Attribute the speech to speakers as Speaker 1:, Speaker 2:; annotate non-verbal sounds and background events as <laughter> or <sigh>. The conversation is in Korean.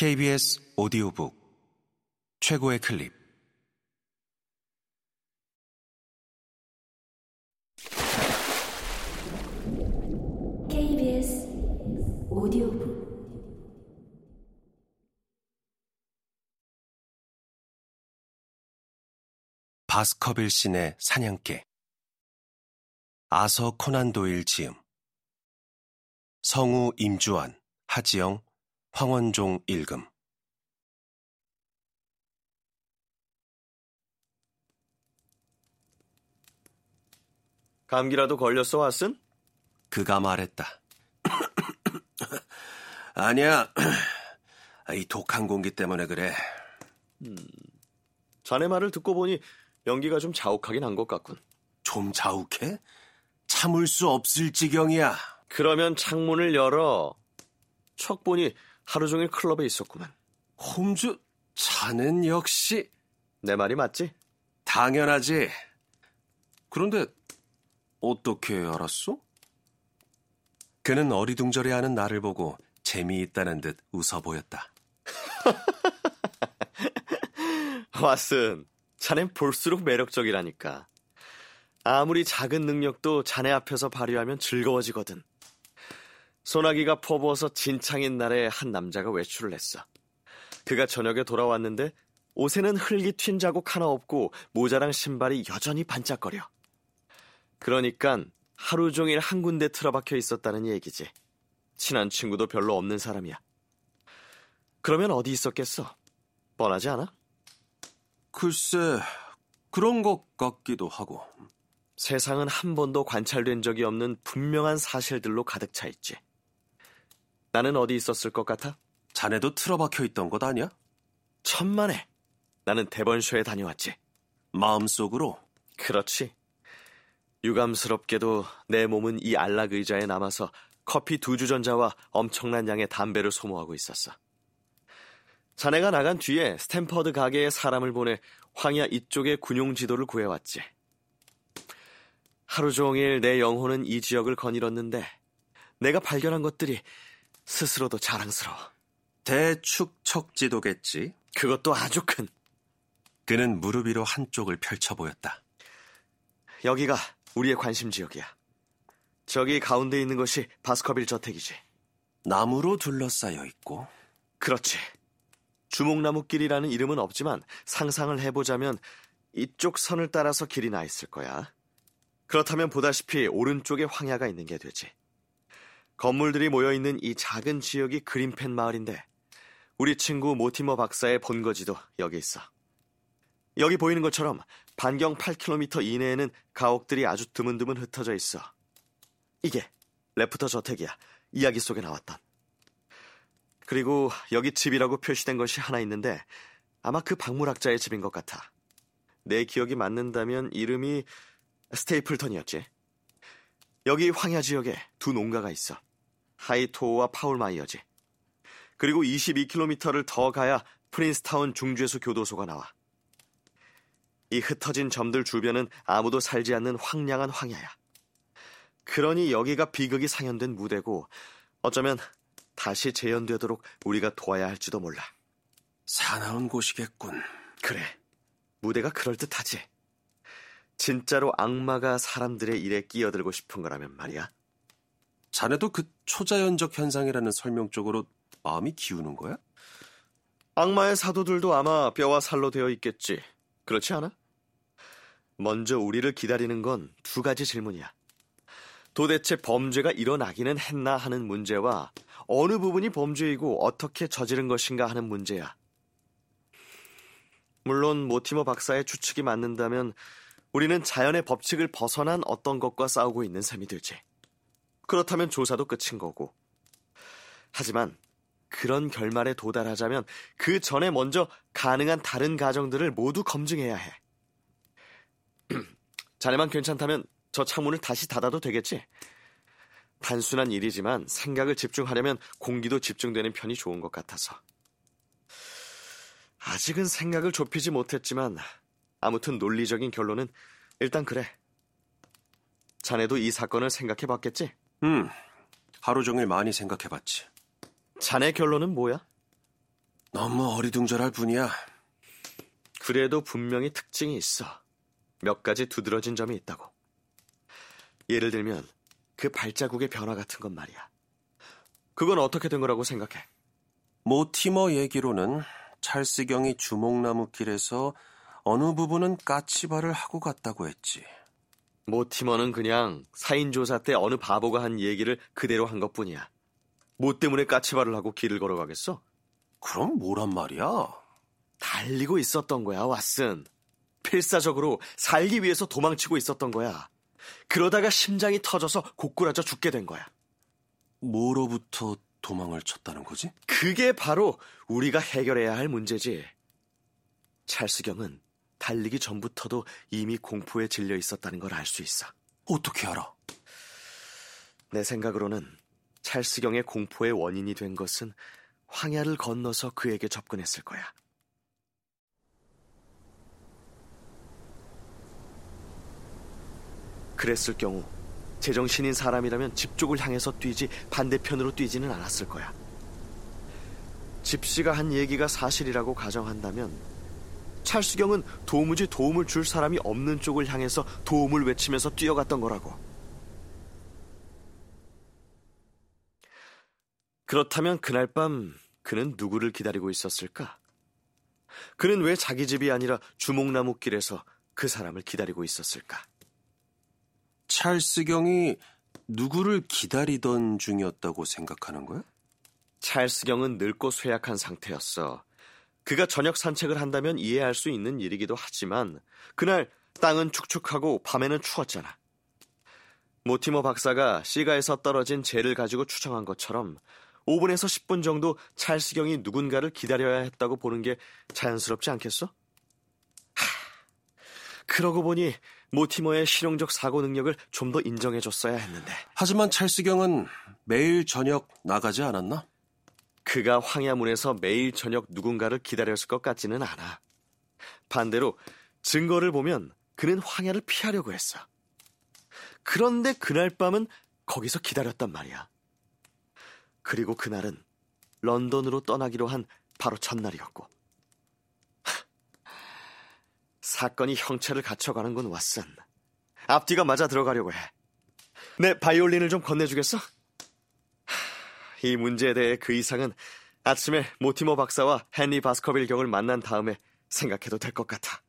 Speaker 1: KBS 오디오북 최고의 클립.
Speaker 2: KBS 오디오북.
Speaker 1: 바스커빌신의 사냥개. 아서 코난 도일 지음. 성우 임주환 하지영 황원종 읽음
Speaker 3: 감기라도 걸렸어, 왓슨?
Speaker 1: 그가 말했다. <coughs> 아니야. <coughs> 이 독한 공기 때문에 그래.
Speaker 3: 자네 말을 듣고 보니 연기가 좀 자욱하긴 한 것 같군.
Speaker 1: 좀 자욱해? 참을 수 없을 지경이야.
Speaker 3: 그러면 창문을 열어. 척 보니 하루 종일 클럽에 있었구만.
Speaker 1: 홈즈, 자넨 역시
Speaker 3: 내 말이 맞지?
Speaker 1: 당연하지. 그런데 어떻게 알았어? 그는 어리둥절해하는 나를 보고 재미있다는 듯 웃어 보였다. <laughs>
Speaker 3: 왓슨, 자넨 볼수록 매력적이라니까. 아무리 작은 능력도 자네 앞에서 발휘하면 즐거워지거든. 소나기가 퍼부어서 진창인 날에 한 남자가 외출을 했어. 그가 저녁에 돌아왔는데 옷에는 흙이 튄 자국 하나 없고 모자랑 신발이 여전히 반짝거려. 그러니깐 하루 종일 한 군데 틀어박혀 있었다는 얘기지. 친한 친구도 별로 없는 사람이야. 그러면 어디 있었겠어? 뻔하지 않아?
Speaker 1: 글쎄, 그런 것 같기도 하고.
Speaker 3: 세상은 한 번도 관찰된 적이 없는 분명한 사실들로 가득 차 있지. 나는 어디 있었을 것 같아?
Speaker 1: 자네도 틀어박혀 있던 것 아니야?
Speaker 3: 천만에. 나는 대번쇼에 다녀왔지.
Speaker 1: 마음속으로
Speaker 3: 그렇지. 유감스럽게도 내 몸은 이 안락 의자에 남아서 커피 두 주전자와 엄청난 양의 담배를 소모하고 있었어. 자네가 나간 뒤에 스탠퍼드 가게에 사람을 보내 황야 이쪽의 군용 지도를 구해왔지. 하루 종일 내 영혼은 이 지역을 거닐었는데 내가 발견한 것들이 스스로도 자랑스러워.
Speaker 1: 대축척지도겠지.
Speaker 3: 그것도 아주 큰.
Speaker 1: 그는 무릎 위로 한쪽을 펼쳐 보였다.
Speaker 3: 여기가 우리의 관심 지역이야. 저기 가운데 있는 것이 바스커빌 저택이지.
Speaker 1: 나무로 둘러싸여 있고
Speaker 3: 그렇지. 주목나무길이라는 이름은 없지만 상상을 해보자면 이쪽 선을 따라서 길이 나 있을 거야. 그렇다면 보다시피 오른쪽에 황야가 있는 게 되지. 건물들이 모여 있는 이 작은 지역이 그린펜 마을인데 우리 친구 모티머 박사의 본거지도 여기 있어. 여기 보이는 것처럼 반경 8km 이내에는 가옥들이 아주 드문드문 흩어져 있어. 이게 레프터 저택이야. 이야기 속에 나왔던. 그리고 여기 집이라고 표시된 것이 하나 있는데 아마 그 박물학자의 집인 것 같아. 내 기억이 맞는다면 이름이 스테이플턴이었지. 여기 황야 지역에 두 농가가 있어. 하이토어와 파울마이어지. 그리고 22km를 더 가야 프린스타운 중죄수 교도소가 나와. 이 흩어진 점들 주변은 아무도 살지 않는 황량한 황야야. 그러니 여기가 비극이 상연된 무대고 어쩌면 다시 재현되도록 우리가 도와야 할지도 몰라.
Speaker 1: 사나운 곳이겠군.
Speaker 3: 그래. 무대가 그럴듯하지. 진짜로 악마가 사람들의 일에 끼어들고 싶은 거라면 말이야.
Speaker 1: 자네도 그 초자연적 현상이라는 설명 쪽으로 마음이 기우는 거야?
Speaker 3: 악마의 사도들도 아마 뼈와 살로 되어 있겠지. 그렇지 않아? 먼저 우리를 기다리는 건 두 가지 질문이야. 도대체 범죄가 일어나기는 했나 하는 문제와 어느 부분이 범죄이고 어떻게 저지른 것인가 하는 문제야. 물론 모티머 박사의 추측이 맞는다면 우리는 자연의 법칙을 벗어난 어떤 것과 싸우고 있는 셈이 되지. 그렇다면 조사도 끝인 거고. 하지만 그런 결말에 도달하자면 그 전에 먼저 가능한 다른 가정들을 모두 검증해야 해. <clears throat> 자네만 괜찮다면 저 창문을 다시 닫아도 되겠지? 단순한 일이지만 생각을 집중하려면 공기도 집중되는 편이 좋은 것 같아서. 아직은 생각을 좁히지 못했지만 아무튼 논리적인 결론은 일단 그래. 자네도 이 사건을 생각해 봤겠지?
Speaker 1: 음, 하루 종일 많이 생각해봤지.
Speaker 3: 자네 결론은 뭐야?
Speaker 1: 너무 어리둥절할 뿐이야.
Speaker 3: 그래도 분명히 특징이 있어. 몇 가지 두드러진 점이 있다고. 예를 들면 그 발자국의 변화 같은 건 말이야. 그건 어떻게 된 거라고 생각해?
Speaker 1: 모티머 얘기로는 찰스경이 주목나무 길에서 어느 부분은 까치발을 하고 갔다고 했지.
Speaker 3: 모티머는 그냥 사인 조사 때 어느 바보가 한 얘기를 그대로 한 것뿐이야. 뭐 때문에 까치발을 하고 길을 걸어가겠어?
Speaker 1: 그럼 뭐란 말이야?
Speaker 3: 달리고 있었던 거야, 왓슨. 필사적으로 살기 위해서 도망치고 있었던 거야. 그러다가 심장이 터져서 고꾸라져 죽게 된 거야.
Speaker 1: 뭐로부터 도망을 쳤다는 거지?
Speaker 3: 그게 바로 우리가 해결해야 할 문제지. 찰스경은 달리기 전부터도 이미 공포에 질려 있었다는 걸 알 수 있어.
Speaker 1: 어떻게 알아?
Speaker 3: 내 생각으로는 찰스경의 공포의 원인이 된 것은 황야를 건너서 그에게 접근했을 거야. 그랬을 경우 제정신인 사람이라면 집 쪽을 향해서 뛰지 반대편으로 뛰지는 않았을 거야. 집시가 한 얘기가 사실이라고 가정한다면 찰수경은 도무지 도움을 줄 사람이 없는 쪽을 향해서 도움을 외치면서 뛰어갔던 거라고. 그렇다면 그날 밤 그는 누구를 기다리고 있었을까? 그는 왜 자기 집이 아니라 주목나무 길에서 그 사람을 기다리고 있었을까?
Speaker 1: 찰스경이 누구를 기다리던 중이었다고 생각하는 거야?
Speaker 3: 찰스경은 늙고 쇠약한 상태였어. 그가 저녁 산책을 한다면 이해할 수 있는 일이기도 하지만 그날 땅은 축축하고 밤에는 추웠잖아. 모티머 박사가 시가에서 떨어진 재를 가지고 추정한 것처럼 5분에서 10분 정도 찰스경이 누군가를 기다려야 했다고 보는 게 자연스럽지 않겠어? 하, 그러고 보니 모티머의 실용적 사고 능력을 좀 더 인정해줬어야 했는데.
Speaker 1: 하지만 찰스경은 매일 저녁 나가지 않았나?
Speaker 3: 그가 황야문에서 매일 저녁 누군가를 기다렸을 것 같지는 않아. 반대로 증거를 보면 그는 황야를 피하려고 했어. 그런데 그날 밤은 거기서 기다렸단 말이야. 그리고 그날은 런던으로 떠나기로 한 바로 전날이었고. <laughs> 사건이 형체를 갖춰가는군 왓슨. 앞뒤가 맞아 들어가려고 해. 내 바이올린을 좀 건네주겠어? 이 문제에 대해 그 이상은 아침에 모티머 박사와 헨리 바스커빌 경을 만난 다음에 생각해도 될 것 같아.